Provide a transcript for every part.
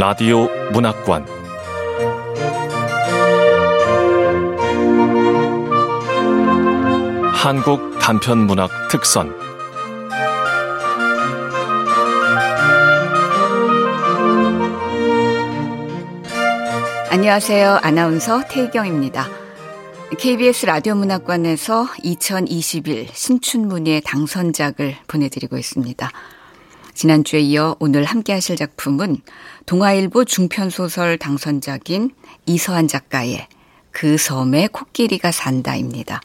라디오 문학관 한국 단편 문학 특선 안녕하세요. 아나운서 태경입니다. KBS 라디오 문학관에서 2021 신춘문예 당선작을 보내드리고 있습니다. 지난주에 이어 오늘 함께 하실 작품은 동아일보 중편소설 당선작인 이서한 작가의 그 섬에 코끼리가 산다입니다.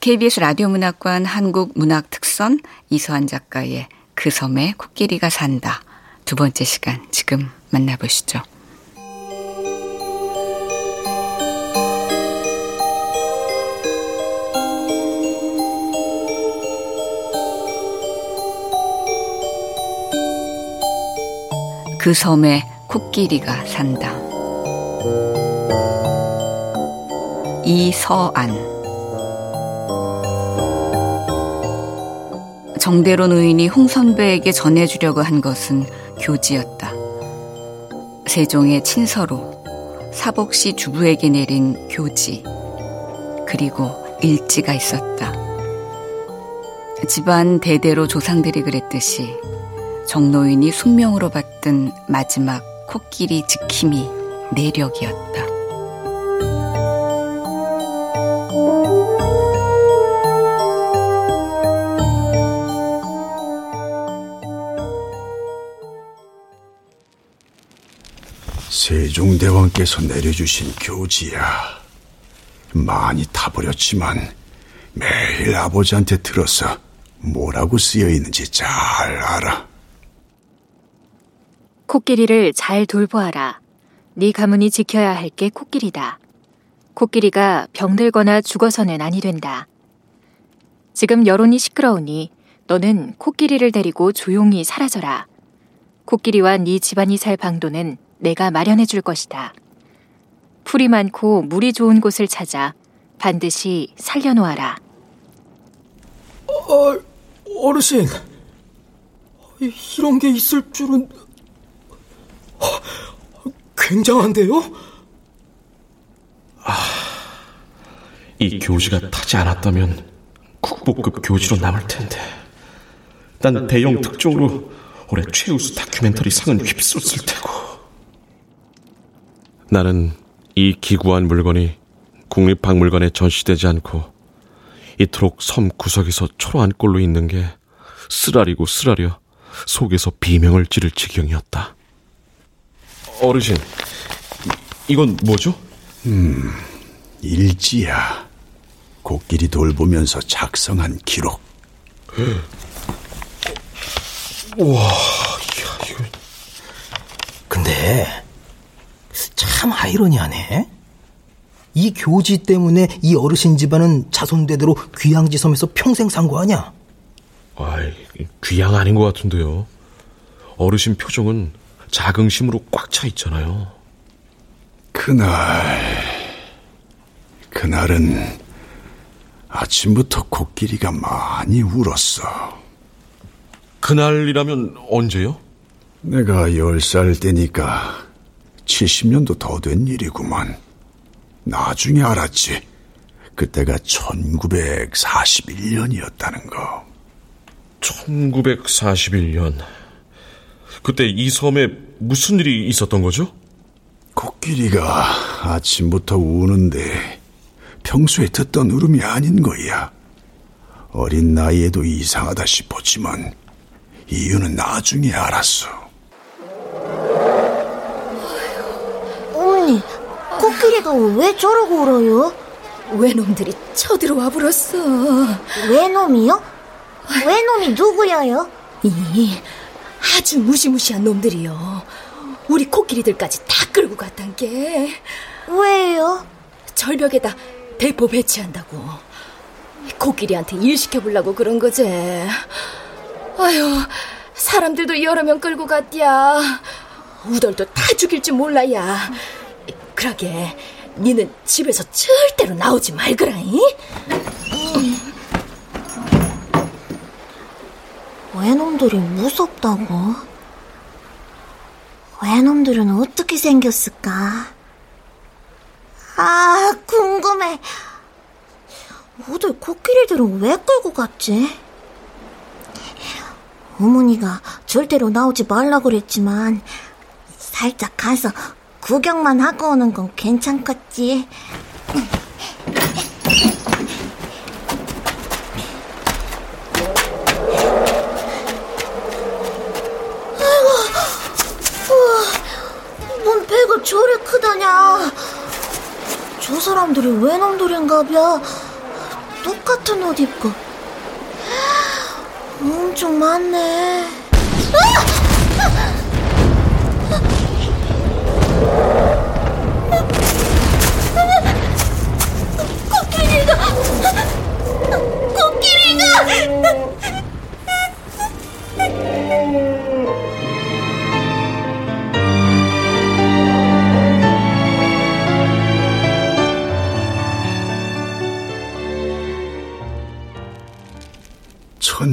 KBS 라디오 문학관 한국 문학 특선 이서한 작가의 그 섬에 코끼리가 산다 두 번째 시간 지금 만나보시죠. 그 섬에 코끼리가 산다. 이서안 정대로 노인이 홍 선배에게 전해주려고 한 것은 교지였다. 세종의 친서로 사복시 주부에게 내린 교지 그리고 일지가 있었다. 집안 대대로 조상들이 그랬듯이 정노인이 숙명으로 받 든 마지막 코끼리 지킴이 내력이었다. 세종대왕께서 내려주신 교지야. 많이 타버렸지만 매일 아버지한테 들어서 뭐라고 쓰여 있는지 잘 알아. 코끼리를 잘 돌보아라. 네 가문이 지켜야 할 게 코끼리다. 코끼리가 병들거나 죽어서는 아니 된다. 지금 여론이 시끄러우니 너는 코끼리를 데리고 조용히 사라져라. 코끼리와 네 집안이 살 방도는 내가 마련해 줄 것이다. 풀이 많고 물이 좋은 곳을 찾아 반드시 살려놓아라. 어, 어르신, 이런 게 있을 줄은 굉장한데요? 아, 이 교지가 타지 않았다면 국보급 교지로 남을 텐데. 난 대형 특종으로 올해 최우수 다큐멘터리 상은 휩쓸었을 테고. 나는 이 기구한 물건이 국립박물관에 전시되지 않고 이토록 섬 구석에서 초라한 꼴로 있는 게 쓰라리고 쓰라려 속에서 비명을 지를 지경이었다. 어르신, 이건 뭐죠? 음, 일지야. 코끼리 돌보면서 작성한 기록. 우와, 이거. 근데 참 아이러니하네. 이 교지 때문에 이 어르신 집안은 자손대대로 귀양지 섬에서 평생 산 거 아니야? 아이, 귀양 아닌 것 같은데요. 어르신 표정은 자긍심으로 꽉 차 있잖아요. 그날, 그날은 아침부터 코끼리가 많이 울었어. 그날이라면 언제요? 내가 열 살 때니까 70년도 더 된 일이구만. 나중에 알았지. 그때가 1941년이었다는 거. 1941년. 그때 이 섬에 무슨 일이 있었던 거죠? 코끼리가 아침부터 우는데 평소에 듣던 울음이 아닌 거야. 어린 나이에도 이상하다 싶었지만 이유는 나중에 알았어. 어머니, 코끼리가 왜 저러고 울어요? 외놈들이 쳐들어와 불었어. 외놈이요? 외놈이 누구야요? 이 아주 무시무시한 놈들이요. 우리 코끼리들까지 다 끌고 갔단 게. 왜요? 절벽에다 대포 배치한다고. 코끼리한테 일 시켜보려고 그런 거지. 아유, 사람들도 여러 명 끌고 갔디야. 우덜도 다 죽일지 몰라야. 그러게, 니는 집에서 절대로 나오지 말거라잉. 외놈들이 무섭다고? 외놈들은 어떻게 생겼을까? 아, 궁금해. 모두 코끼리들은 왜 끌고 갔지? 어머니가 절대로 나오지 말라 그랬지만 살짝 가서 구경만 하고 오는 건 괜찮겠지. 크다냐. 저 사람들이 왜 놈들인가봐. 똑같은 옷 입고. 엄청 많네. 코끼리가! 코끼리가!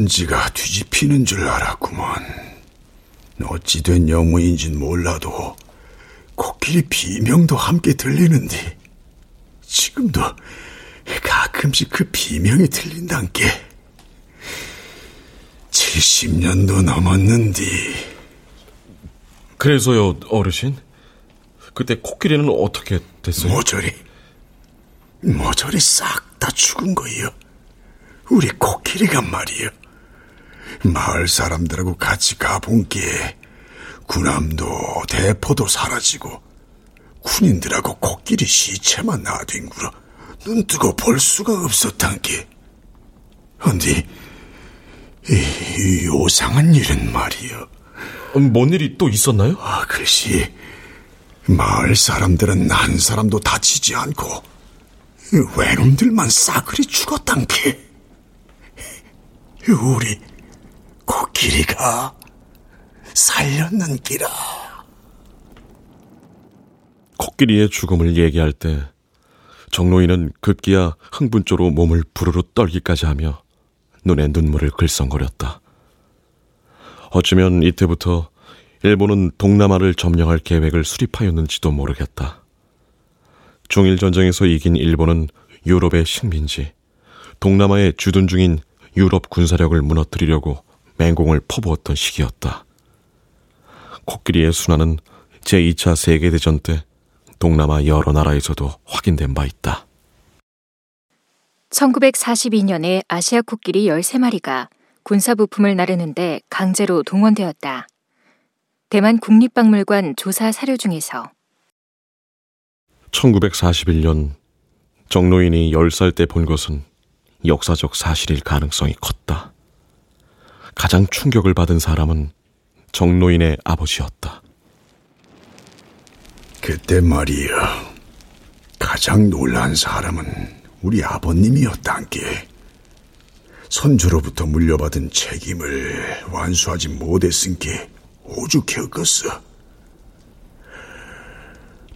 천지가 뒤집히는 줄 알았구먼. 어찌된 영무인진 몰라도 코끼리 비명도 함께 들리는데 지금도 가끔씩 그 비명이 들린단께 70년도 넘었는디 그래서요, 어르신? 그때 코끼리는 어떻게 됐어요? 모조리 모조리 싹 다 죽은 거예요. 우리 코끼리가 말이요. 마을 사람들하고 같이 가본 게 군함도 대포도 사라지고 군인들하고 코끼리 시체만 나뒹굴어 눈뜨고 볼 수가 없었단 게. 근데 이, 이 요상한 일은 말이요. 음, 뭔 일이 또 있었나요? 아, 글쎄 마을 사람들은 한 사람도 다치지 않고 외놈들만 싸그리 죽었단 게. 우리 코끼리가 살렸는 기라. 코끼리의 죽음을 얘기할 때 정로인은 급기야 흥분조로 몸을 부르르 떨기까지 하며 눈에 눈물을 글썽거렸다. 어쩌면 이때부터 일본은 동남아를 점령할 계획을 수립하였는지도 모르겠다. 중일 전쟁에서 이긴 일본은 유럽의 식민지, 동남아에 주둔 중인 유럽 군사력을 무너뜨리려고 맹공을 퍼부었던 시기였다. 코끼리의 순환은 제2차 세계대전 때 동남아 여러 나라에서도 확인된 바 있다. 1942년에 아시아 코끼리 13마리가 군사부품을 나르는데 강제로 동원되었다. 대만 국립박물관 조사 사료 중에서 1941년 정로인이 10살 때 본 것은 역사적 사실일 가능성이 컸다. 가장 충격을 받은 사람은 정로인의 아버지였다. 그때 말이야. 가장 놀란 사람은 우리 아버님이었단게. 선조로부터 물려받은 책임을 완수하지 못했은 게 오죽했겠어.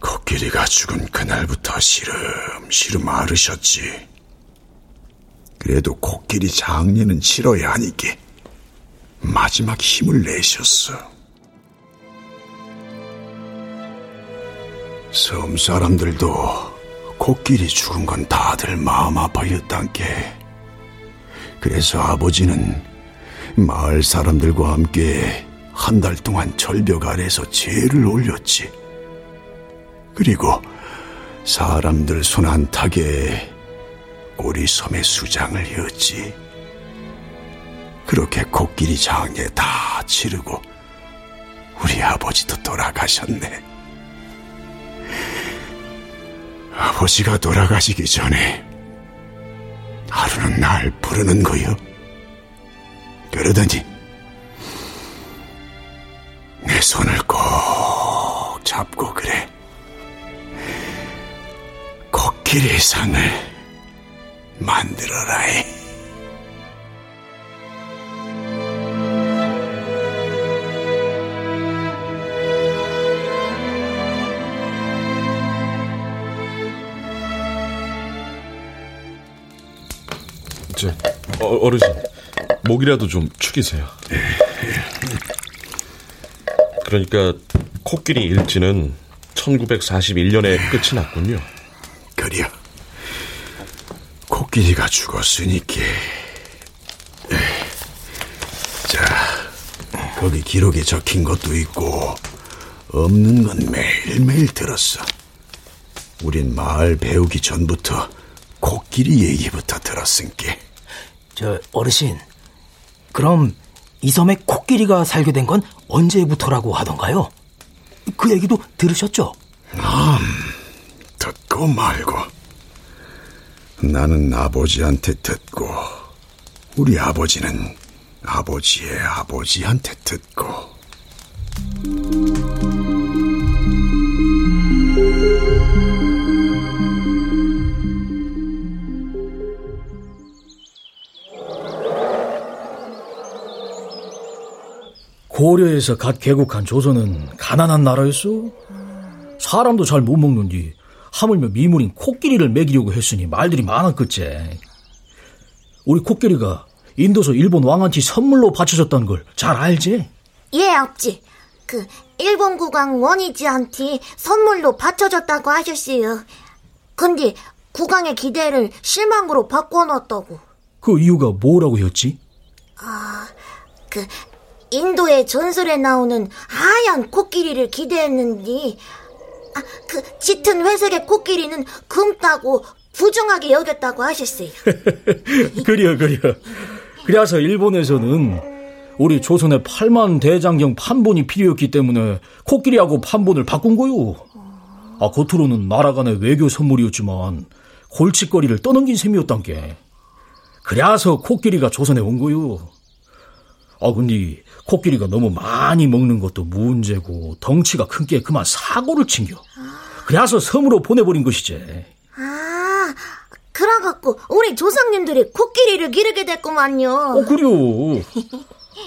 코끼리가 죽은 그날부터 시름시름 앓으셨지. 그래도 코끼리 장례는 치러야 하니께 마지막 힘을 내셨어. 섬 사람들도 코끼리 죽은 건 다들 마음 아파였단게. 그래서 아버지는 마을 사람들과 함께 한 달 동안 절벽 아래서 제를 올렸지. 그리고 사람들 손 안 타게 꼬리섬에 수장을 이었지. 그렇게 코끼리 장례 다 치르고 우리 아버지도 돌아가셨네. 아버지가 돌아가시기 전에 하루는 날 부르는 거요. 그러더니 내 손을 꼭 잡고 그래. 코끼리 상을 만들어라이. 어, 어르신, 목이라도 좀 축이세요. 그러니까 코끼리 일지는 1941년에 끝이 났군요. 그려. 코끼리가 죽었으니까. 자, 거기 기록에 적힌 것도 있고, 없는 건 매일매일 들었어. 우린 마을 배우기 전부터 코끼리 얘기부터 들었으니까. 저 어르신, 그럼 이 섬에 코끼리가 살게 된 건 언제부터라고 하던가요? 그 얘기도 들으셨죠? 음, 듣고 말고. 나는 아버지한테 듣고, 우리 아버지는 아버지의 아버지한테 듣고. 고려에서 갓 개국한 조선은 가난한 나라였어. 사람도 잘 못 먹는디 하물며 미물인 코끼리를 먹이려고 했으니 말들이 많았겠지. 우리 코끼리가 인도서 일본 왕한테 선물로 바쳐졌다는 걸 잘 알지? 예, 아버지. 그 일본 국왕 원이지한테 선물로 바쳐줬다고 하셨어요. 근데 국왕의 기대를 실망으로 바꿔놨다고. 그 이유가 뭐라고 했지? 그 인도의 전설에 나오는 하얀 코끼리를 기대했는데 아, 그 짙은 회색의 코끼리는 금따고 부정하게 여겼다고 하셨어요. 그려 그려. 그래서 일본에서는 우리 조선의 8만 대장경 판본이 필요했기 때문에 코끼리하고 판본을 바꾼 거요. 아 겉으로는 나라 간의 외교 선물이었지만 골칫거리를 떠넘긴 셈이었단 게. 그래서 코끼리가 조선에 온 거요. 아 근데 코끼리가 너무 많이 먹는 것도 문제고 덩치가 큰 게 그만 사고를 챙겨. 그래서 섬으로 보내버린 것이지. 아, 그래갖고 우리 조상님들이 코끼리를 기르게 됐구만요. 어, 그래요.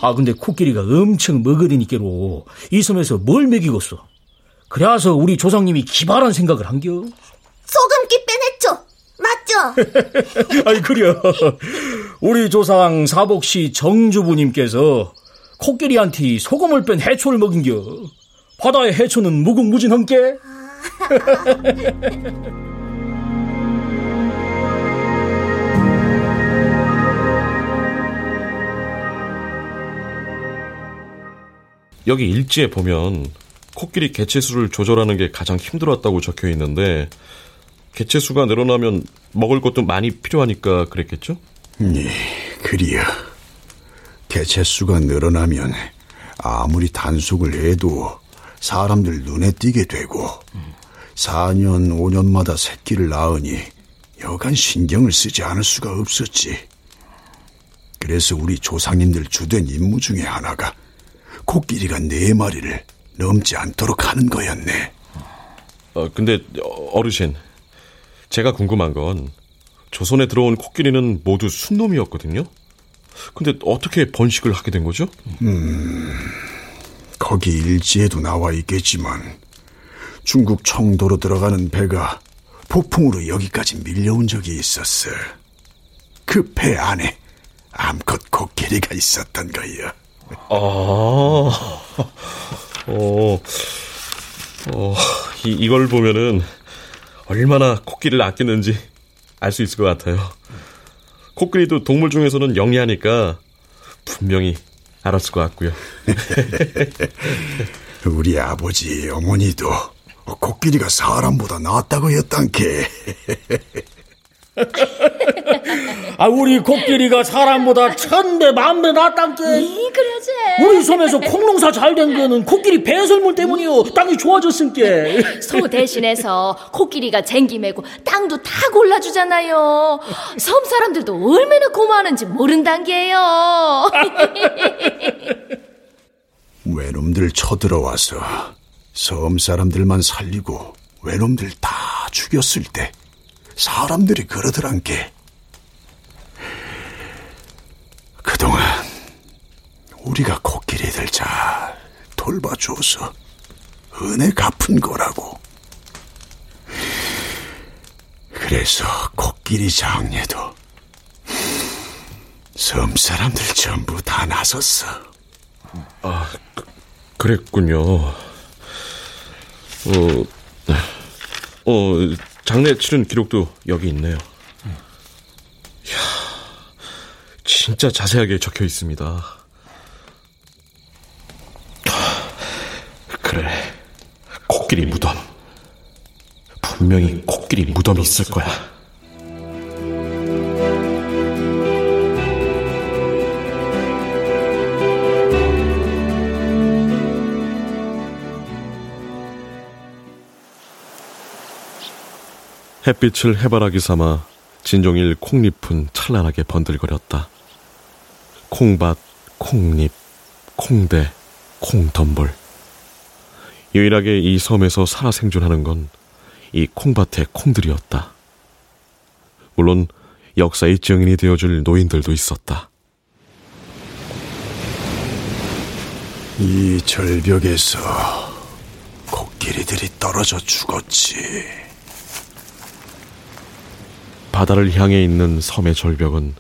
아, 근데 코끼리가 엄청 먹으니께로 이 섬에서 뭘 먹이겠어? 그래서 우리 조상님이 기발한 생각을 한겨. 소금기 빼냈죠? 맞죠? 아니, 그래요. 우리 조상 사복시 정주부님께서 코끼리한테 소금을 뺀 해초를 먹인겨. 바다의 해초는 무궁무진한게. 여기 일지에 보면 코끼리 개체수를 조절하는 게 가장 힘들었다고 적혀 있는데 개체수가 늘어나면 먹을 것도 많이 필요하니까 그랬겠죠? 예, 그리야. 개체수가 늘어나면 아무리 단속을 해도 사람들 눈에 띄게 되고 4년, 5년마다 새끼를 낳으니 여간 신경을 쓰지 않을 수가 없었지. 그래서 우리 조상님들 주된 임무 중에 하나가 코끼리가 네 마리를 넘지 않도록 하는 거였네. 어, 근데 어르신, 제가 궁금한 건 조선에 들어온 코끼리는 모두 순놈이었거든요. 근데 어떻게 번식을 하게 된 거죠? 거기 일지에도 나와 있겠지만 중국 청도로 들어가는 배가 폭풍으로 여기까지 밀려온 적이 있었어. 그 배 안에 암컷 코끼리가 있었던 거야. 아, 어, 어, 이, 이걸 보면은 얼마나 코끼리를 아끼는지 알 수 있을 것 같아요. 코끼리도 동물 중에서는 영리하니까 분명히 알았을 것 같고요. 우리 아버지 어머니도 코끼리가 사람보다 낫다고 했단게. 아, 우리 코끼리가 사람보다 천배, 만배 낫단게. 이 그러지. 우리 섬에서 콩농사 잘 된 거는 코끼리 배설물 때문이요. 땅이 좋아졌으니까. 소 대신해서 코끼리가 쟁기 메고 땅도 다 골라주잖아요. 섬 사람들도 얼마나 고마워하는지 모른단 게요. 외놈들 쳐들어와서 섬 사람들만 살리고 외놈들 다 죽였을 때 사람들이 그러더란 게 그동안 우리가 코끼리들 잘 돌봐줘서 은혜 갚은 거라고. 그래서 코끼리 장례도 섬 사람들 전부 다 나섰어. 그랬군요. 어, 어, 장례 치른 기록도 여기 있네요. 이야, 진짜 자세하게 적혀 있습니다. 그래, 코끼리 무덤. 분명히 코끼리 무덤이 있을 거야. 햇빛을 해바라기 삼아 진종일 콩잎은 찬란하게 번들거렸다. 콩밭, 콩잎, 콩대, 콩덤불. 유일하게 이 섬에서 살아 생존하는 건 이 콩밭의 콩들이었다. 물론 역사의 증인이 되어줄 노인들도 있었다. 이 절벽에서 코끼리들이 떨어져 죽었지. 바다를 향해 있는 섬의 절벽은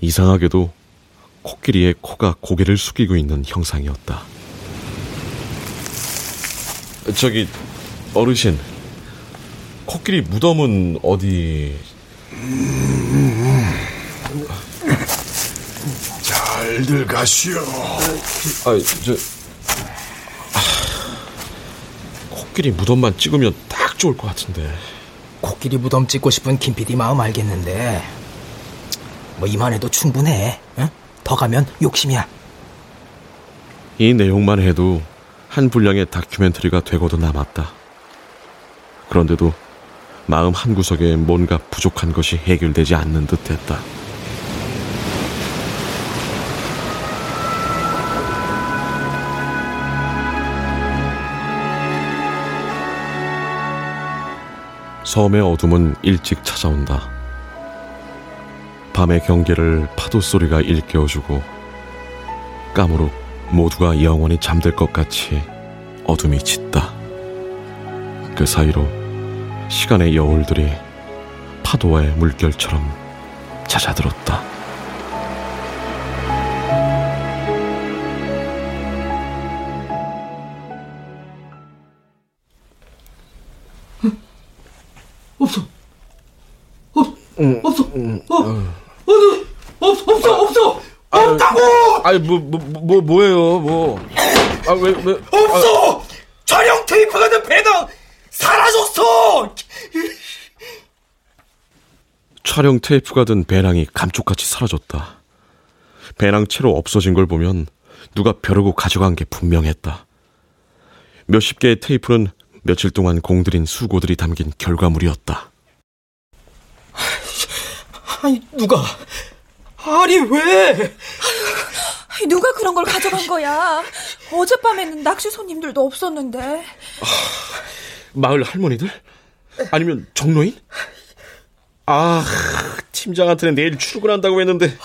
이상하게도 코끼리의 코가 고개를 숙이고 있는 형상이었다. 저기 어르신, 코끼리 무덤은 어디? 잘들 가시오. 아, 저 아, 코끼리 무덤만 찍으면 딱 좋을 것 같은데. 코끼리 무덤 찍고 싶은 김PD 마음 알겠는데 뭐 이만해도 충분해. 응? 더 가면 욕심이야. 이 내용만 해도 한 분량의 다큐멘터리가 되고도 남았다. 그런데도 마음 한구석에 뭔가 부족한 것이 해결되지 않는 듯 했다. 섬의 어둠은 일찍 찾아온다. 밤의 경계를 파도 소리가 일깨워주고 까무룩 모두가 영원히 잠들 것 같이 어둠이 짙다. 그 사이로 시간의 여울들이 파도와의 물결처럼 잦아들었다. 아니, 뭐, 뭐, 뭐, 뭐 예요, 뭐. 아, 왜, 왜. 없어! 촬영 테이프가 된 배당 사라졌어! 촬영 테이프가 든 배낭이 감쪽같이 사라졌다. 배낭 채로 없어진 걸 보면 누가 벼르고 가져간 게 분명했다. 몇십 개의 테이프는 며칠 동안 공들인 수고들이 담긴 결과물이었다. 아니, 누가? 아니, 왜? 누가 그런 걸 가져간 거야? 어젯밤에는 낚시 손님들도 없었는데. 마을 할머니들? 아니면 정로인? 아, 팀장한테는 내일 출근한다고 했는데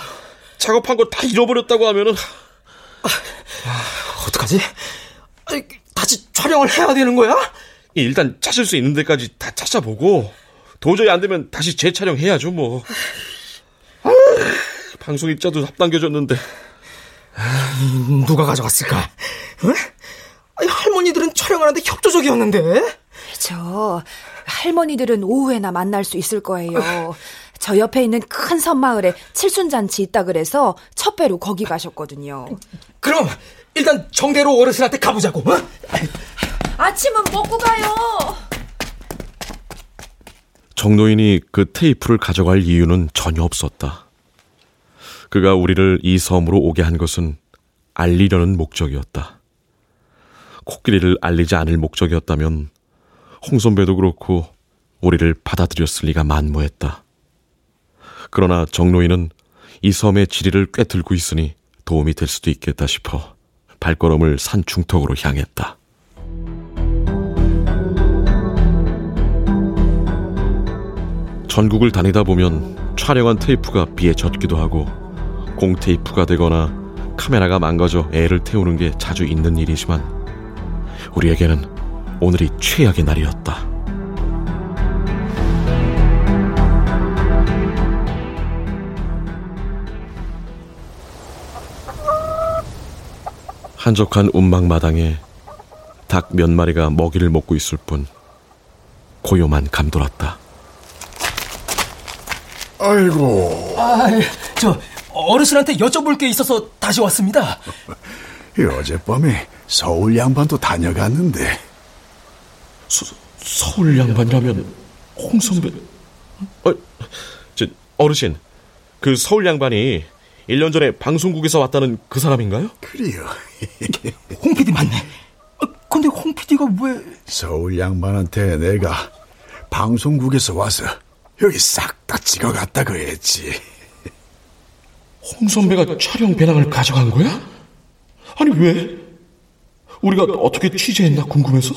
작업한 거 다 잃어버렸다고 하면은 아, 어떡하지? 다시 촬영을 해야 되는 거야? 일단 찾을 수 있는 데까지 다 찾아보고 도저히 안 되면 다시 재촬영해야죠 뭐. 방송 입자도 합당겨졌는데 누가 가져갔을까? 응? 아니, 할머니들은 촬영하는데 협조적이었는데. 저 할머니들은 오후에나 만날 수 있을 거예요. 저 옆에 있는 큰 섬마을에 칠순잔치 있다 그래서 첫 배로 거기 가셨거든요. 그럼 일단 정대로 어르신한테 가보자고. 어? 아침은 먹고 가요. 정노인이 그 테이프를 가져갈 이유는 전혀 없었다. 그가 우리를 이 섬으로 오게 한 것은 알리려는 목적이었다. 코끼리를 알리지 않을 목적이었다면 홍선배도 그렇고 우리를 받아들였을 리가 만무했다. 그러나 정노인은 이 섬의 지리를 꿰뚫고 있으니 도움이 될 수도 있겠다 싶어 발걸음을 산 중턱으로 향했다. 전국을 다니다 보면 촬영한 테이프가 비에 젖기도 하고 공 테이프가 되거나 카메라가 망가져 애를 태우는 게 자주 있는 일이지만 우리에게는 오늘이 최악의 날이었다. 한적한 운막 마당에 닭 몇 마리가 먹이를 먹고 있을 뿐 고요만 감돌았다. 아이고. 아, 저 어르신한테 여쭤볼 게 있어서 다시 왔습니다. 어젯밤에 서울 양반도 다녀갔는데. 서, 서울 양반이라면 홍 선배. 어, 저 어르신, 그 서울 양반이 1년 전에 방송국에서 왔다는 그 사람인가요? 그래요. 홍 PD 맞네. 아, 근데 홍 PD가 왜 서울 양반한테 내가 방송국에서 와서 여기 싹 다 찍어갔다고 했지. 홍 선배가 촬영 배낭을 가져간 거야? 아니 왜? 우리가 어떻게 취재했나 궁금해서?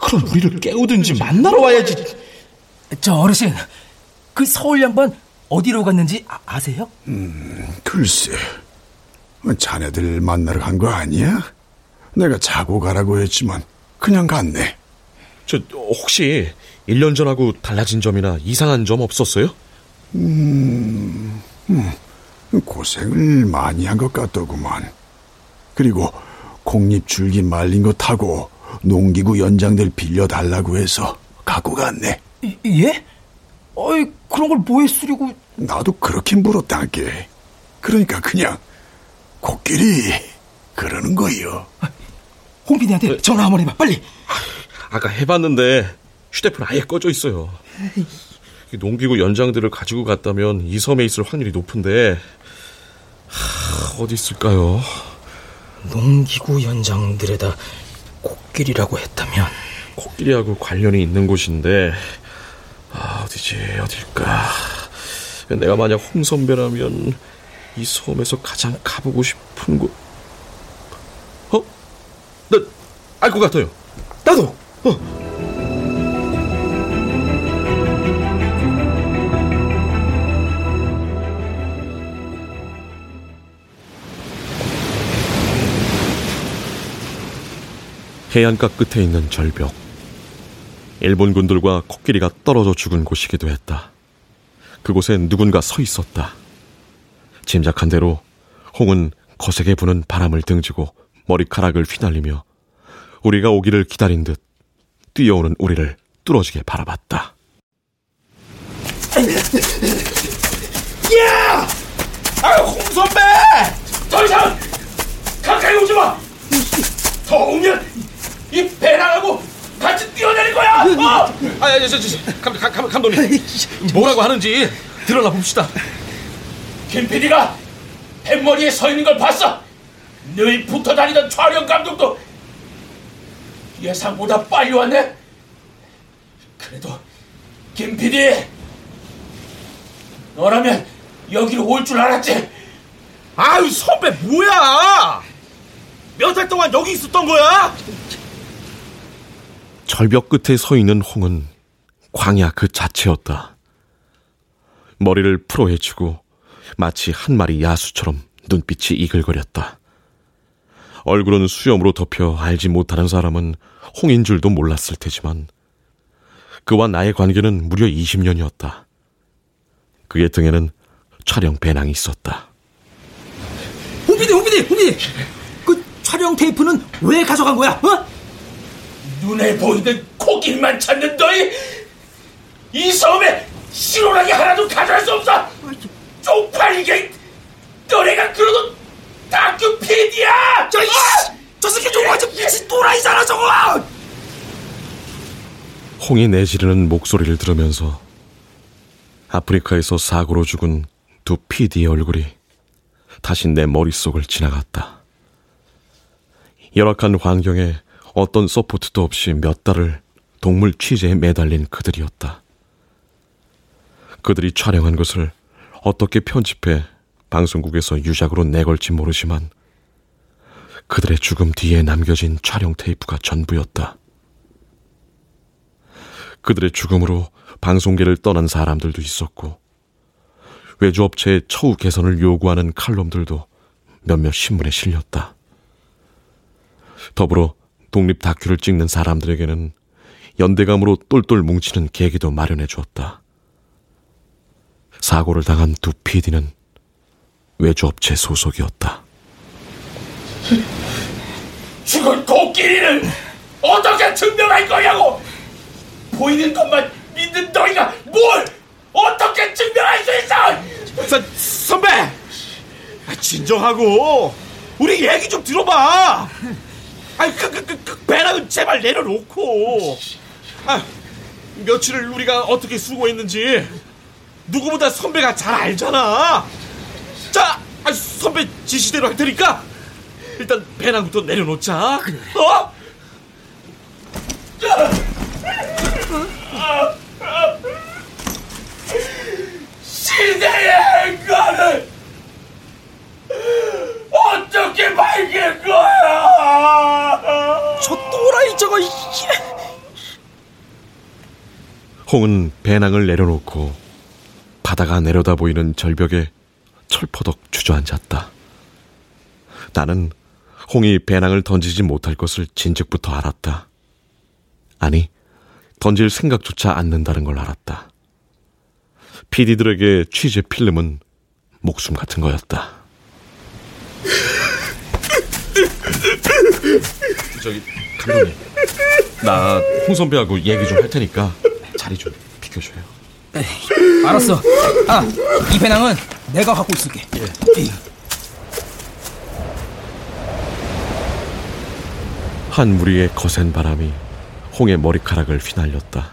그럼 우리를 깨우든지 만나러 와야지. 저 어르신 그 서울 양반 어디로 갔는지 아, 세요 음, 글쎄. 자네들 만나러 간 거 아니야? 내가 자고 가라고 했지만 그냥 갔네. 저 혹시 1년 전하고 달라진 점이나 이상한 점 없었어요? 음, 음 고생을 많이 한 것 같더구만. 그리고 공립 줄기 말린 거 타고 농기구 연장들 빌려달라고 해서 갖고 갔네. 예? 어이, 그런 걸 뭐에 쓰려고. 나도 그렇게 물었단게. 그러니까 그냥 코끼리 그러는 거요. 홍빈이한테 어, 전화 한번 해봐, 빨리. 아까 해봤는데 휴대폰 아예 꺼져 있어요. 농기구 연장들을 가지고 갔다면 이 섬에 있을 확률이 높은데 하, 어디 있을까요? 농기구 연장들에다 코끼리라고 했다면 코끼리하고 관련이 있는 곳인데 아, 어디지 어딜까? 내가 만약 홍 선배라면 이 섬에서 가장 가보고 싶은 곳 어? 나 알 것 같아요. 나도. 어. 해안가 끝에 있는 절벽. 일본 군들과 코끼리가 떨어져 죽은 곳이기도 했다. 그곳에 누군가 서 있었다. 짐작한 대로 홍은 거세게 부는 바람을 등지고 머리카락을 휘날리며 우리가 오기를 기다린 듯 뛰어오는 우리를 뚫어지게 바라봤다. 야! 아, 홍 선배! 더 이상 가까이 오지 마! 더 오면 이 배낭하고 같이 뛰어내릴 거야! 어! 아, 아, 저, 저, 저, 감, 감, 감독님. 뭐라고 하는지 들어나 봅시다. 김 PD가 뱃머리에 서 있는 걸 봤어! 늘 붙어 다니던 촬영 감독도 예상보다 빨리 왔네? 그래도 김 PD 너라면 여기로 올 줄 알았지? 아유 선배 뭐야 몇 달 동안 여기 있었던 거야? 절벽 끝에 서 있는 홍은 광야 그 자체였다. 머리를 풀어헤치고 마치 한 마리 야수처럼 눈빛이 이글거렸다. 얼굴은 수염으로 덮여 알지 못하는 사람은 홍인 줄도 몰랐을 테지만 그와 나의 관계는 무려 20년이었다. 그의 등에는 촬영 배낭이 있었다. 홍비디, 홍비디, 홍비디! 그 촬영 테이프는 왜 가져간 거야? 어? 눈에 보이는 코끼리만 찾는 너희 이 섬에 실오라기 하나도 가져갈 수 없어. 쪽팔리게. 너네가 그러던 다큐 PD야! 저, 아! 저 새끼 저거 완전 미친 또라이잖아 저거! 홍이 내지르는 목소리를 들으면서 아프리카에서 사고로 죽은 두 PD의 얼굴이 다시 내 머릿속을 지나갔다. 열악한 환경에 어떤 서포트도 없이 몇 달을 동물 취재에 매달린 그들이었다. 그들이 촬영한 것을 어떻게 편집해 방송국에서 유작으로 내걸지 모르지만 그들의 죽음 뒤에 남겨진 촬영 테이프가 전부였다. 그들의 죽음으로 방송계를 떠난 사람들도 있었고 외주업체의 처우 개선을 요구하는 칼럼들도 몇몇 신문에 실렸다. 더불어 독립 다큐를 찍는 사람들에게는 연대감으로 똘똘 뭉치는 계기도 마련해 주었다. 사고를 당한 두 PD는 외주업체 소속이었다. 죽은 코끼리를 어떻게 증명할 거냐고! 보이는 것만 믿는 너희가 뭘 어떻게 증명할 수 있어! 선, 선배! 진정하고 우리 얘기 좀 들어봐. 아니 그, 그, 그, 그 배낭은 제발 내려놓고. 아, 며칠을 우리가 어떻게 수고했는지 누구보다 선배가 잘 알잖아. 자, 아, 선배 지시대로 할 테니까 일단 배낭부터 내려놓자. 어? 시대의 행간을 어떻게 밝힐 거야? 저 또라이 저거 홍은 배낭을 내려놓고 바다가 내려다 보이는 절벽에 철퍼덕 주저앉았다. 나는 홍이 배낭을 던지지 못할 것을 진즉부터 알았다. 아니, 던질 생각조차 않는다는 걸 알았다. PD들에게 취재 필름은 목숨 같은 거였다. 저기, 감독님. 나 홍 선배하고 얘기 좀 할 테니까 자리 좀 비켜줘요. 에이, 알았어. 아, 이 배낭은 내가 갖고 있을게. 예. 한 무리의 거센 바람이 홍의 머리카락을 휘날렸다.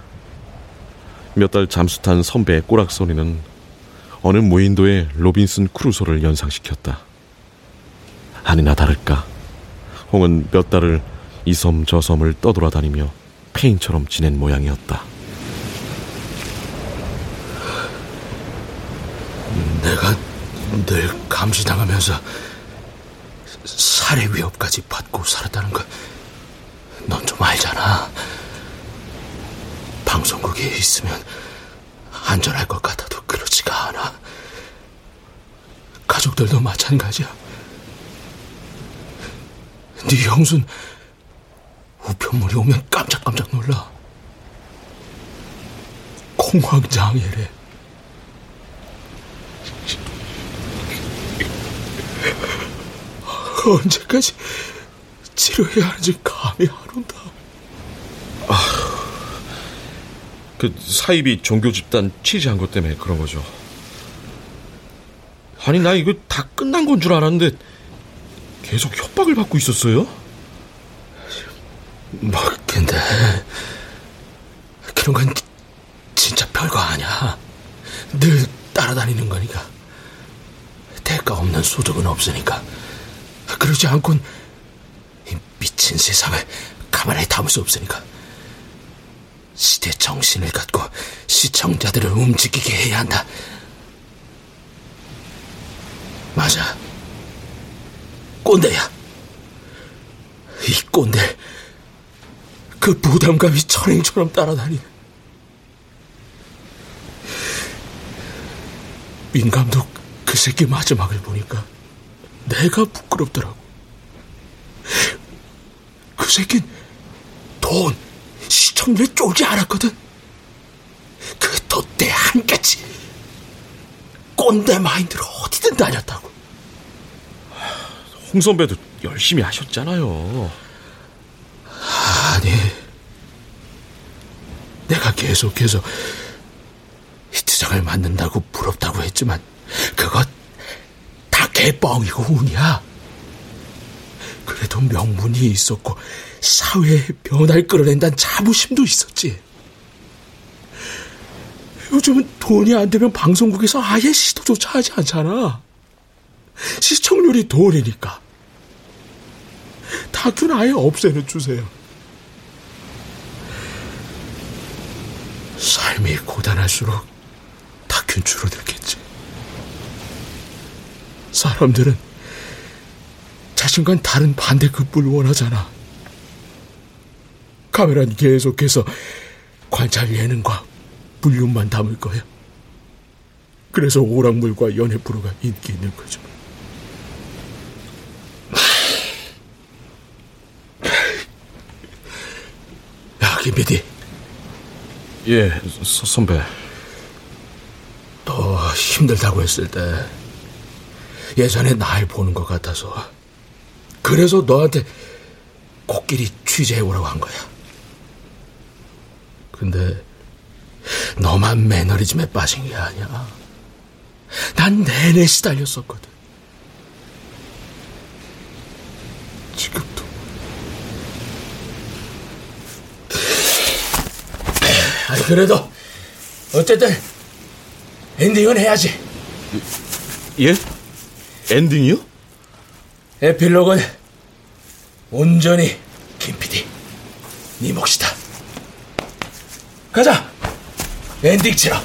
몇 달 잠수탄 선배의 꼬락서니는 어느 무인도의 로빈슨 크루소를 연상시켰다. 아니나 다를까. 홍은 몇 달을 이 섬 저 섬을 떠돌아다니며 페인처럼 지낸 모양이었다. 내가 늘 감시당하면서 살해 위협까지 받고 살았다는 걸 넌 좀 알잖아. 방송국에 있으면 안전할 것 같아도 그렇지가 않아. 가족들도 마찬가지야. 네 형순 우편물이 오면 깜짝깜짝 놀라. 공황장애래. 언제까지 치료해야 하는지 감이 안 온다. 아, 그 사입이 종교 집단 취재한 것 때문에 그런 거죠. 아니 나 이거 다 끝난 건 줄 알았는데 계속 협박을 받고 있었어요? 뭐 근데 그런 건 진짜 별거 아니야. 늘 따라다니는 거니까. 대가 없는 소득은 없으니까. 그러지 않곤 이 미친 세상을 가만히 담을 수 없으니까. 시대 정신을 갖고 시청자들을 움직이게 해야 한다. 맞아. 꼰대야. 이 꼰대. 그 부담감이 천행처럼 따라다니네. 민감도 그 새끼 마지막을 보니까 내가 부끄럽더라고. 그 새낀 돈, 시청률 쫄지 않았거든. 그 돛대 한까지 꼰대 마인드로 어디든 다녔다고. 홍 선배도 열심히 하셨잖아요. 아니, 내가 계속해서 히트장을 만든다고 부럽다고 했지만 그것 다 개뻥이고 운이야. 그래도 명분이 있었고 사회의 변화를 끌어낸다는 자부심도 있었지. 요즘은 돈이 안 되면 방송국에서 아예 시도조차 하지 않잖아. 시청률이 돈이니까. 다큐는 아예 없애는 주세요. 삶이 고단할수록 다큐는 줄어들겠지. 사람들은 자신과는 다른 반대 급부를 원하잖아. 카메라는 계속해서 관찰 예능과 불륜만 담을 거야. 그래서 오락물과 연애 프로가 인기 있는 거죠. 야, 김PD. 예, 서, 선배. 너 힘들다고 했을 때 예전에 날 보는 것 같아서 그래서 너한테 코끼리 취재해오라고 한 거야. 근데 너만 매너리즘에 빠진 게 아니야. 난 내내 시달렸었거든. 지금도. 아니, 그래도, 어쨌든, 엔딩은 해야지. 예? 엔딩이요? 에필로그는 온전히 김 PD, 네 몫이다. 가자! 엔딩 치러!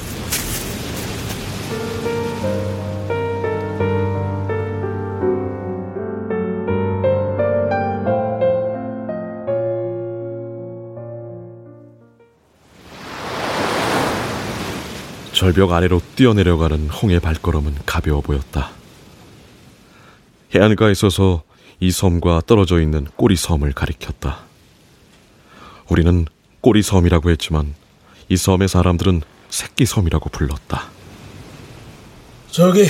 절벽 아래로 뛰어내려가는 홍의 발걸음은 가벼워 보였다. 해안가에 서서 이 섬과 떨어져 있는 꼬리 섬을 가리켰다. 우리는 꼬리 섬이라고 했지만 이 섬의 사람들은 새끼 섬이라고 불렀다. 저기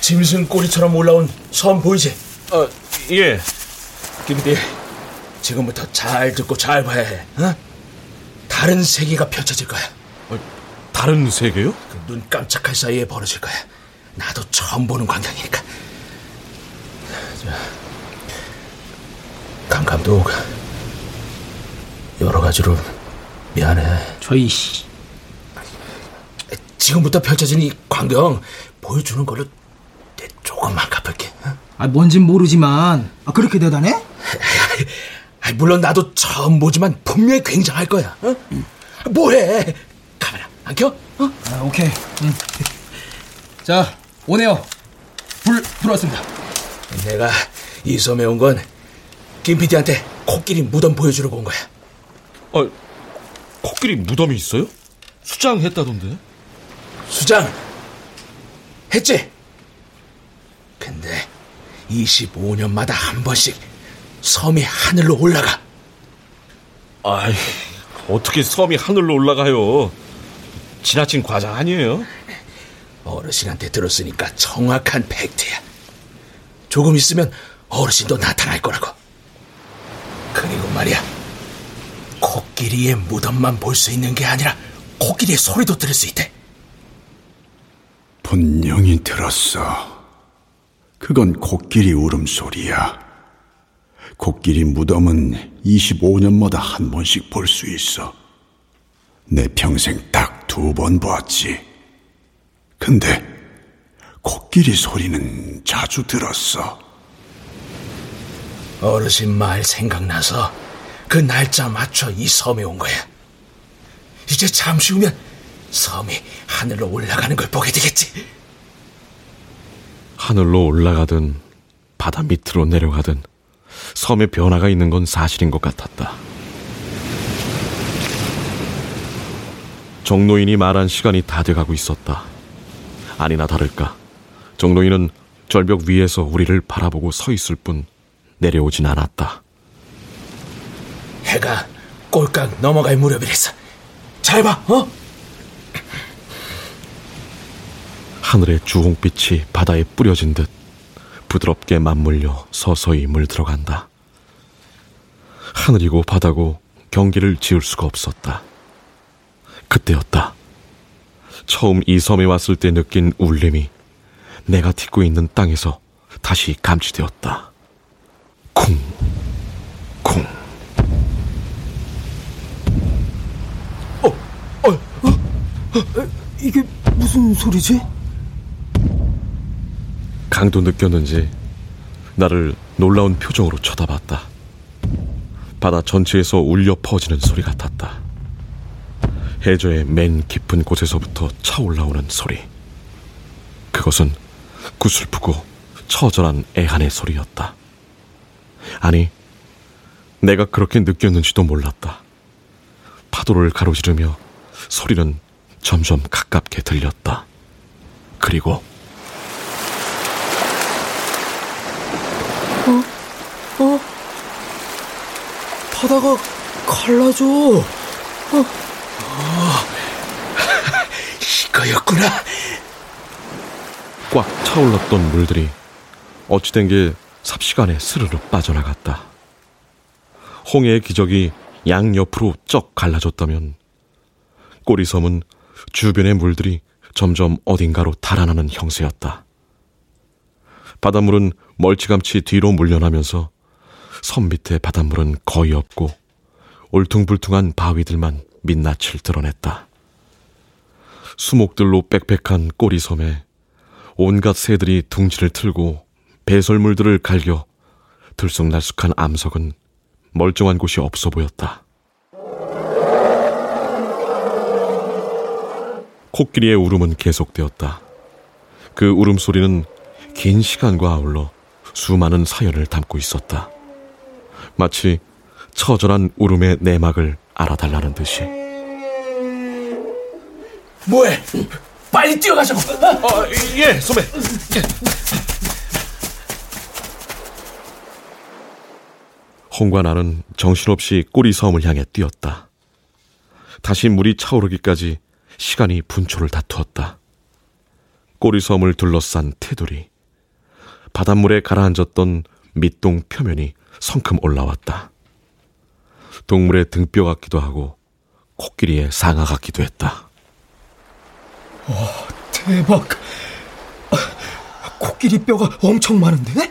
짐승 꼬리처럼 올라온 섬 보이지? 어, 예. 김디, 지금부터 잘 듣고 잘 봐야 해. 어? 다른 세계가 펼쳐질 거야. 어, 다른 세계요? 그 눈 깜짝할 사이에 벌어질 거야. 나도 처음 보는 광경이니까. 자, 강 감독, 여러 가지로 미안해. 저희 씨. 지금부터 펼쳐진 이 광경 보여주는 걸로 내 조금만 갚을게. 어? 아, 뭔진 모르지만 아, 그렇게 대단해? 아, 물론 나도 처음 보지만 분명히 굉장할 거야. 어? 뭐해? 카메라 안 켜? 어? 아, 오케이. 응. 자, 오네요. 불 들어왔습니다. 내가 이 섬에 온 건 김PD한테 코끼리 무덤 보여주려고 온 거야. 어, 코끼리 무덤이 있어요? 수장 했다던데? 수장 했지? 근데 25년마다 한 번씩 섬이 하늘로 올라가. 아이, 어떻게 섬이 하늘로 올라가요? 지나친 과장 아니에요? 어르신한테 들었으니까 정확한 팩트야. 조금 있으면 어르신도 나타날 거라고. 그리고 말이야. 코끼리의 무덤만 볼 수 있는 게 아니라 코끼리의 소리도 들을 수 있대. 분명히 들었어. 그건 코끼리 울음소리야. 코끼리 무덤은 25년마다 한 번씩 볼 수 있어. 내 평생 딱 두번 봤지. 근데 코끼리 소리는 자주 들었어. 어르신 말 생각나서 그 날짜 맞춰 이 섬에 온 거야. 이제 잠시 후면 섬이 하늘로 올라가는 걸 보게 되겠지. 하늘로 올라가든 바다 밑으로 내려가든 섬에 변화가 있는 건 사실인 것 같았다. 정노인이 말한 시간이 다 돼가고 있었다. 아니나 다를까 정노인은 절벽 위에서 우리를 바라보고 서 있을 뿐 내려오진 않았다. 해가 꼴깍 넘어갈 무렵이랬어. 잘 봐, 어? 하늘의 주홍빛이 바다에 뿌려진 듯 부드럽게 맞물려 서서히 물들어간다. 하늘이고 바다고 경계를 지을 수가 없었다. 그때였다. 처음 이 섬에 왔을 때 느낀 울림이 내가 딛고 있는 땅에서 다시 감지되었다. 쿵, 쿵. 어, 어, 어, 어, 이게 무슨 소리지? 강도 느꼈는지 나를 놀라운 표정으로 쳐다봤다. 바다 전체에서 울려 퍼지는 소리 같았다. 해저의 맨 깊은 곳에서부터 차올라오는 소리. 그것은 구슬프고 처절한 애한의 소리였다. 아니, 내가 그렇게 느꼈는지도 몰랐다. 파도를 가로지르며 소리는 점점 가깝게 들렸다. 그리고 어? 어? 바다가 갈라져. 어. 어. 이거였구나. 꽉 차올랐던 물들이 어찌된 게 삽시간에 스르르 빠져나갔다. 홍해의 기적이 양옆으로 쩍 갈라졌다면 꼬리섬은 주변의 물들이 점점 어딘가로 달아나는 형세였다. 바닷물은 멀찌감치 뒤로 물려나면서 섬 밑의 바닷물은 거의 없고 울퉁불퉁한 바위들만 민낯을 드러냈다. 수목들로 빽빽한 꼬리섬에 온갖 새들이 둥지를 틀고 배설물들을 갈겨 들쑥날쑥한 암석은 멀쩡한 곳이 없어 보였다. 코끼리의 울음은 계속되었다. 그 울음소리는 긴 시간과 아울러 수많은 사연을 담고 있었다. 마치 처절한 울음의 내막을 알아달라는 듯이. 뭐해? 빨리 뛰어가자고. 어, 예, 선배. 홍과 나는 정신없이 꼬리섬을 향해 뛰었다. 다시 물이 차오르기까지 시간이 분초를 다투었다. 꼬리섬을 둘러싼 테두리. 바닷물에 가라앉았던 밑동 표면이 성큼 올라왔다. 동물의 등뼈 같기도 하고 코끼리의 상아 같기도 했다. 와, 대박. 코끼리 뼈가 엄청 많은데?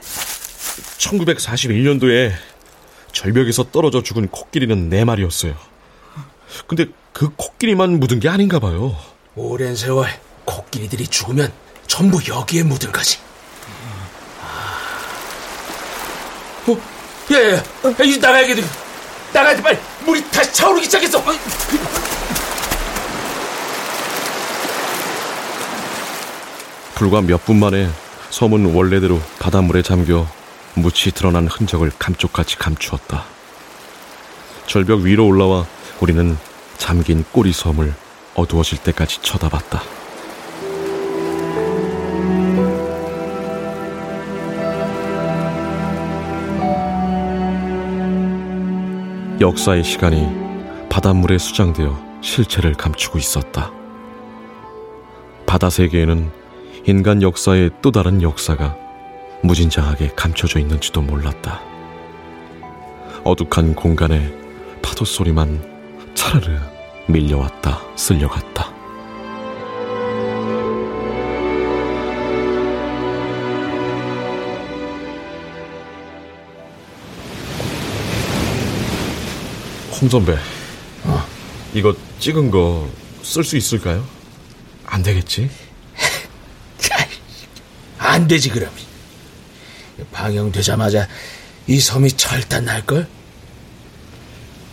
1941년도에 절벽에서 떨어져 죽은 코끼리는 네 마리였어요. 근데 그 코끼리만 묻은 게 아닌가 봐요. 오랜 세월 코끼리들이 죽으면 전부 여기에 묻은 거지. 어, 야, 야, 야, 이제 나가야 돼. 나가야 돼, 빨리. 물이 다시 차오르기 시작했어. 불과 몇 분 만에 섬은 원래대로 바닷물에 잠겨 묻이 드러난 흔적을 감쪽같이 감추었다. 절벽 위로 올라와 우리는 잠긴 꼬리 섬을 어두워질 때까지 쳐다봤다. 역사의 시간이 바닷물에 수장되어 실체를 감추고 있었다. 바다 세계에는 인간 역사의 또 다른 역사가 무진장하게 감춰져 있는지도 몰랐다. 어둑한 공간에 파도 소리만 차르르 밀려왔다 쓸려갔다. 홍 선배, 어? 이거 찍은 거 쓸 수 있을까요? 안 되겠지? 안 되지 그럼. 방영되자마자 이 섬이 절단 날걸?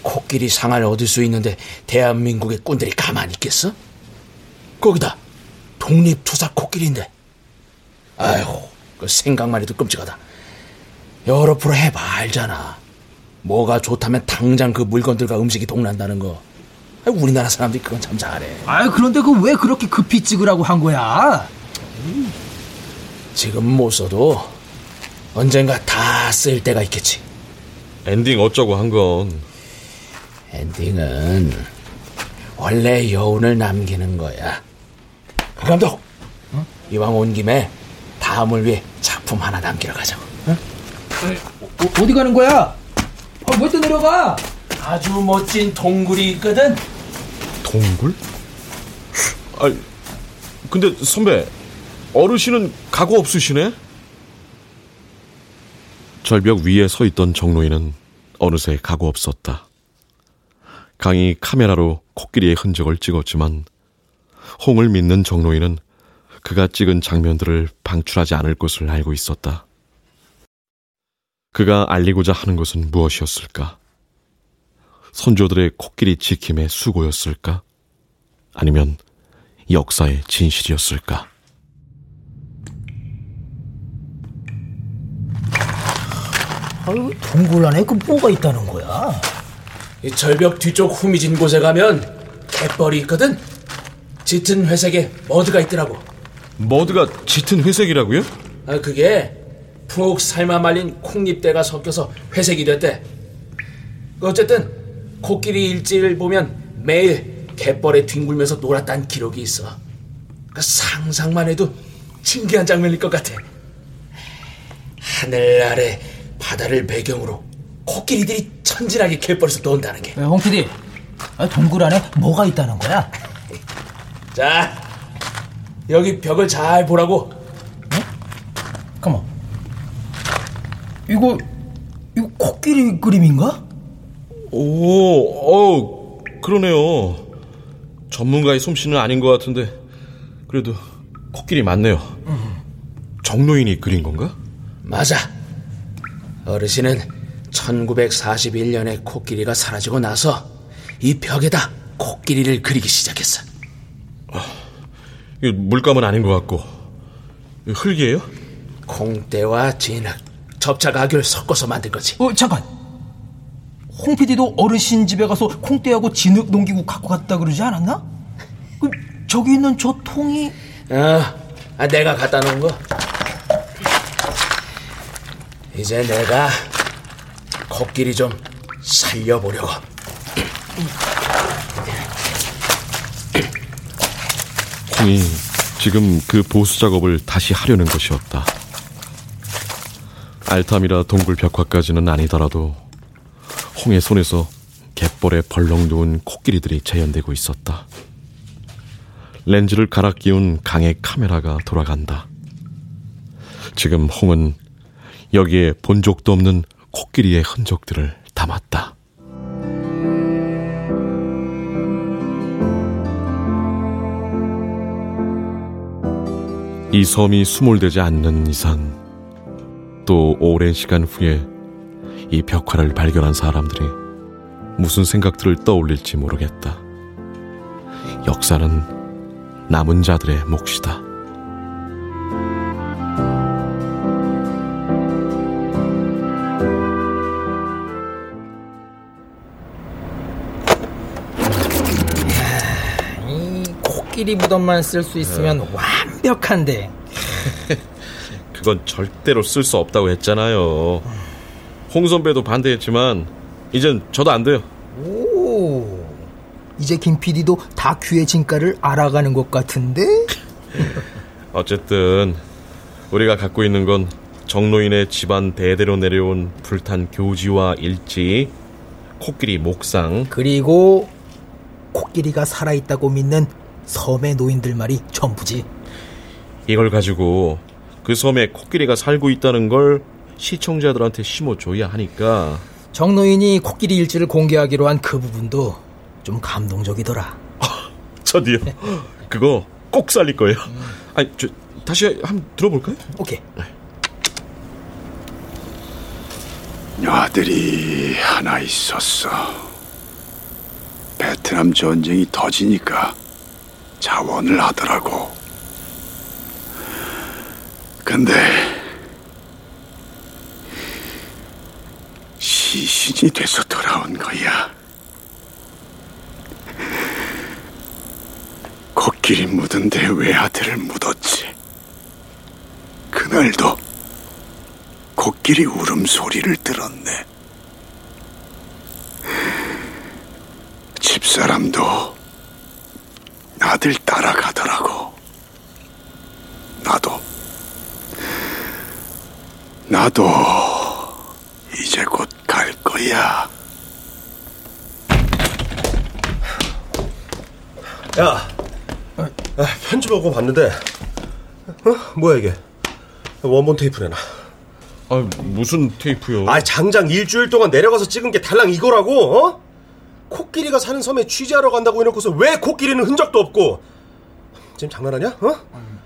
코끼리 상을 얻을 수 있는데 대한민국의 꾼들이 가만히 있겠어? 거기다 독립투사 코끼리인데 아이고 그 생각만 해도 끔찍하다 여러 프로 해봐 알잖아 뭐가 좋다면 당장 그 물건들과 음식이 동난다는 거 우리나라 사람들이 그건 참 잘해 아 그런데 그 왜 그렇게 급히 찍으라고 한 거야? 지금 못 써도 언젠가 다 쓸 때가 있겠지 엔딩 어쩌고 한 건 엔딩은 원래 여운을 남기는 거야. 그 감독, 어? 이왕 온 김에 다음을 위해 작품 하나 남기러 가자고. 어? 어, 디 가는 거야? 어, 왜 또 내려가? 아주 멋진 동굴이 있거든. 동굴? 아, 근데 선배 어르신은 각오 없으시네? 절벽 위에 서 있던 정로이는 어느새 각오 없었다. 강이 카메라로 코끼리의 흔적을 찍었지만 홍을 믿는 정로인은 그가 찍은 장면들을 방출하지 않을 것을 알고 있었다. 그가 알리고자 하는 것은 무엇이었을까? 선조들의 코끼리 지킴의 수고였을까? 아니면 역사의 진실이었을까? 아유, 동굴 안에 그 뭐가 있다는 거야? 이 절벽 뒤쪽 후미진 곳에 가면 갯벌이 있거든. 짙은 회색에 머드가 있더라고. 머드가 짙은 회색이라고요? 아, 그게 푹 삶아 말린 콩잎대가 섞여서 회색이 됐대. 어쨌든 코끼리 일지를 보면 매일 갯벌에 뒹굴면서 놀았다는 기록이 있어. 그 상상만 해도 신기한 장면일 것 같아. 하늘 아래 바다를 배경으로 코끼리들이 천진하게 갯벌에서 논다는 게. 홍 PD, 아, 동굴 안에 뭐가 있다는 거야? 자, 여기 벽을 잘 보라고. 가만. 이거 이거 코끼리 그림인가? 오, 어, 그러네요. 전문가의 솜씨는 아닌 것 같은데 그래도 코끼리 맞네요. 정노인이 그린 건가? 맞아. 어르신은 1941년에 코끼리가 사라지고 나서 이 벽에다 코끼리를 그리기 시작했어. 이거 물감은 아닌 것 같고 흙이에요? 콩대와 진흙, 접착악을 섞어서 만든 거지. 어 잠깐. 홍 PD도 어르신 집에 가서 콩대하고 진흙 농기구 갖고 갔다 그러지 않았나? 그 저기 있는 저 통이 어, 아, 내가 갖다 놓은 거. 이제 내가 코끼리 좀 살려보려고. 홍이 지금 그 보수 작업을 다시 하려는 것이었다. 알탐이라 동굴 벽화까지는 아니더라도 홍의 손에서 갯벌에 벌렁 누운 코끼리들이 재현되고 있었다. 렌즈를 갈아 끼운 강의 카메라가 돌아간다. 지금 홍은 여기에 본 적도 없는 코끼리의 흔적들을 담았다. 이 섬이 수몰되지 않는 이상 또 오랜 시간 후에 이 벽화를 발견한 사람들이 무슨 생각들을 떠올릴지 모르겠다. 역사는 남은 자들의 몫이다. 코끼리 무덤만 쓸 수 있으면 완벽한데. 그건 절대로 쓸 수 없다고 했잖아요. 홍 선배도 반대했지만 이젠 저도 안 돼요. 오. 이제 김 PD도 다큐의 진가를 알아가는 것 같은데? 어쨌든 우리가 갖고 있는 건 정로인의 집안 대대로 내려온 불탄 교지와 일지, 코끼리 목상, 그리고 코끼리가 살아있다고 믿는 섬의 노인들 말이 전부지. 이걸 가지고 그 섬에 코끼리가 살고 있다는 걸 시청자들한테 심어줘야 하니까 정노인이 코끼리 일지를 공개하기로 한 그 부분도 좀 감동적이더라. 저도요. 그거 꼭 살릴 거예요. 아니, 저, 다시 한번 들어볼까요? 오케이. 아들이 하나 있었어. 베트남 전쟁이 터지니까 자원을 하더라고. 근데 시신이 돼서 돌아온 거야. 코끼리 묻은 데 외아들을 묻었지. 그날도 코끼리 울음소리를 들었네. 집사람도 아들 따라가더라고. 나도, 나도 이제 곧 갈 거야. 야, 아, 편집하고 봤는데, 어? 뭐야 이게? 원본 테이프 내놔. 아, 무슨 테이프요? 아, 장장 일주일 동안 내려가서 찍은 게 달랑 이거라고, 어? 코끼리가 사는 섬에 취재하러 간다고 해놓고서 왜 코끼리는 흔적도 없고? 지금 장난하냐? 어?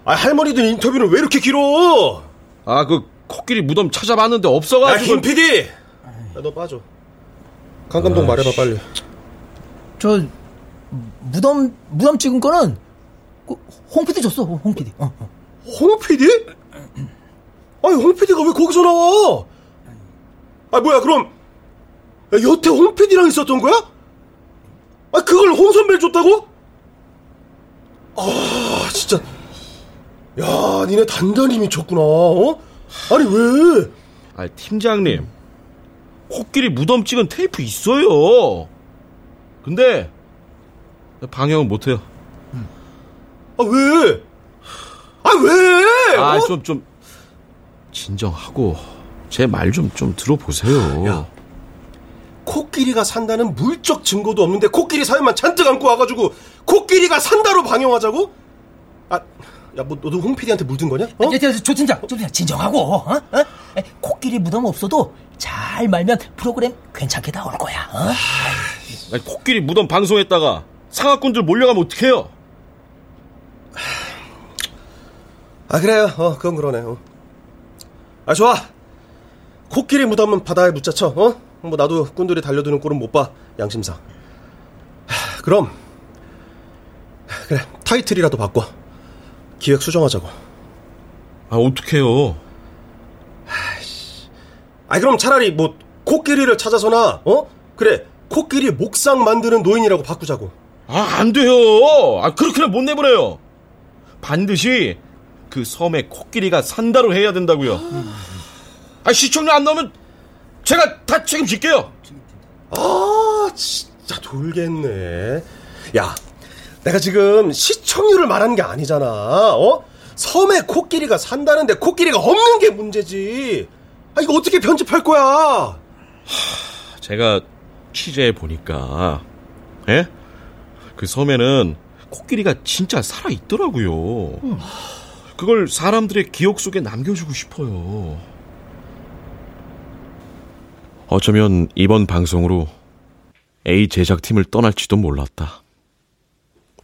아, 할머니들 인터뷰는 왜 이렇게 길어? 아, 그 코끼리 무덤 찾아봤는데 야, 없어가지고. 김 PD! 야, 너 빠져. 강 감독 말해봐, 빨리. 저 무덤 무덤 찍은 거는 그, 홍 PD 줬어. 홍 PD. 어, 어. 홍 PD? 아니, 홍 PD가 왜 거기서 나와? 아, 뭐야, 그럼, 야, 여태 홍 PD랑 있었던 거야? 아, 그걸 홍 선배를 줬다고? 아, 진짜. 야, 니네 단단히 미쳤구나, 어? 아니, 왜? 아, 팀장님. 코끼리 무덤 찍은 테이프 있어요. 근데 방영은 못해요. 아, 왜? 아, 왜? 아, 어? 좀, 좀, 진정하고, 제 말 좀, 좀 들어보세요. 야, 코끼리가 산다는 물적 증거도 없는데 코끼리 사연만 잔뜩 안고 와가지고 코끼리가 산다로 방영하자고? 아, 야, 뭐 너도 홍 PD한테 물든 거냐? 어? 야, 조 팀장, 조 팀장 진정하고. 어? 어? 코끼리 무덤 없어도 잘 말면 프로그램 괜찮게 나올 거야. 어? 아니, 코끼리 무덤 방송했다가 상하꾼들 몰려가면 어떡해요? 아 그래요. 어, 그건 그러네. 어. 아 좋아. 코끼리 무덤은 바다에 묻자쳐. 어? 뭐 나도 꾼들이 달려드는 꼴은 못 봐. 양심상. 하, 그럼 그래 타이틀이라도 바꿔. 기획 수정하자고. 아 어떡해요? 아 그럼 차라리 뭐 코끼리를 찾아서나 어? 그래 코끼리 목상 만드는 노인이라고 바꾸자고. 아 안 돼요. 아 그렇게는 못 내보내요. 반드시 그 섬에 코끼리가 산다로 해야 된다고요. 아 시청률 안 나오면 제가 다 책임질게요. 아 진짜 돌겠네. 야 내가 지금 시청률을 말하는 게 아니잖아. 어? 섬에 코끼리가 산다는데 코끼리가 없는 게 문제지. 아 이거 어떻게 편집할 거야? 제가 취재해 보니까 예? 그 섬에는 코끼리가 진짜 살아 있더라고요. 그걸 사람들의 기억 속에 남겨주고 싶어요. 어쩌면 이번 방송으로 A 제작팀을 떠날지도 몰랐다.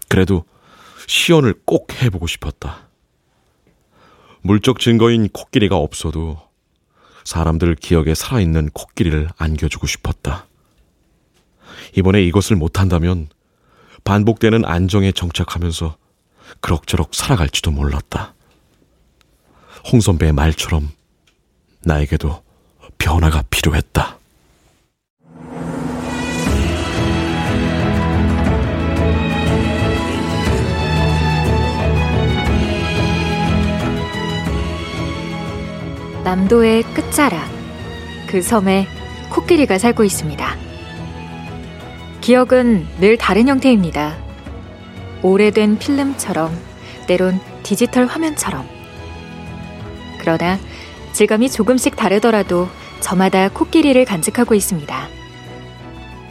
그래도 시연을 꼭 해보고 싶었다. 물적 증거인 코끼리가 없어도 사람들 기억에 살아있는 코끼리를 안겨주고 싶었다. 이번에 이것을 못한다면 반복되는 안정에 정착하면서 그럭저럭 살아갈지도 몰랐다. 홍 선배의 말처럼 나에게도 변화가 필요했다. 남도의 끝자락. 그 섬에 코끼리가 살고 있습니다. 기억은 늘 다른 형태입니다. 오래된 필름처럼, 때론 디지털 화면처럼. 그러나 질감이 조금씩 다르더라도 저마다 코끼리를 간직하고 있습니다.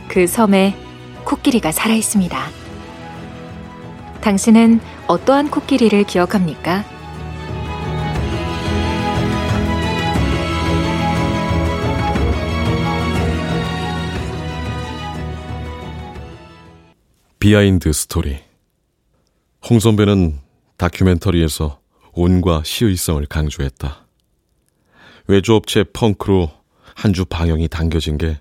그 섬에 코끼리가 살아 있습니다. 당신은 어떠한 코끼리를 기억합니까? behind story. 홍 선배는 다큐멘터리에서 운과 시의성을 강조했다. 외주업체 펑크로 한 주 방영이 당겨진 게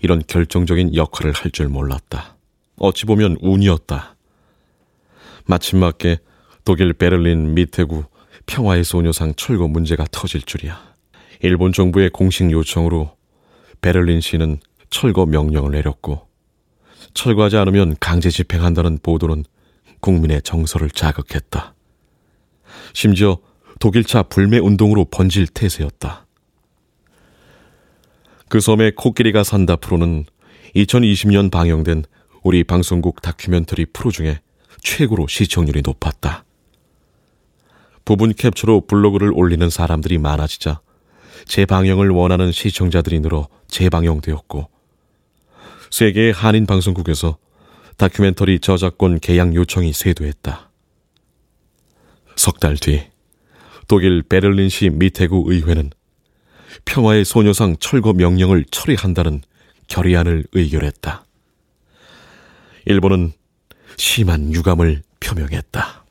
이런 결정적인 역할을 할 줄 몰랐다. 어찌 보면 운이었다. 마침 맞게 독일 베를린 미테구 평화의 소녀상 철거 문제가 터질 줄이야. 일본 정부의 공식 요청으로 베를린 시는 철거 명령을 내렸고 철거하지 않으면 강제 집행한다는 보도는 국민의 정서를 자극했다. 심지어 독일차 불매 운동으로 번질 태세였다. 그 섬에 코끼리가 산다 프로는 2020년 방영된 우리 방송국 다큐멘터리 프로 중에 최고로 시청률이 높았다. 부분 캡처로 블로그를 올리는 사람들이 많아지자 재방영을 원하는 시청자들이 늘어 재방영되었고 세계의 한인 방송국에서 다큐멘터리 저작권 계약 요청이 쇄도했다. 석 달 뒤 독일 베를린시 미테구 의회는 평화의 소녀상 철거 명령을 처리한다는 결의안을 의결했다. 일본은 심한 유감을 표명했다.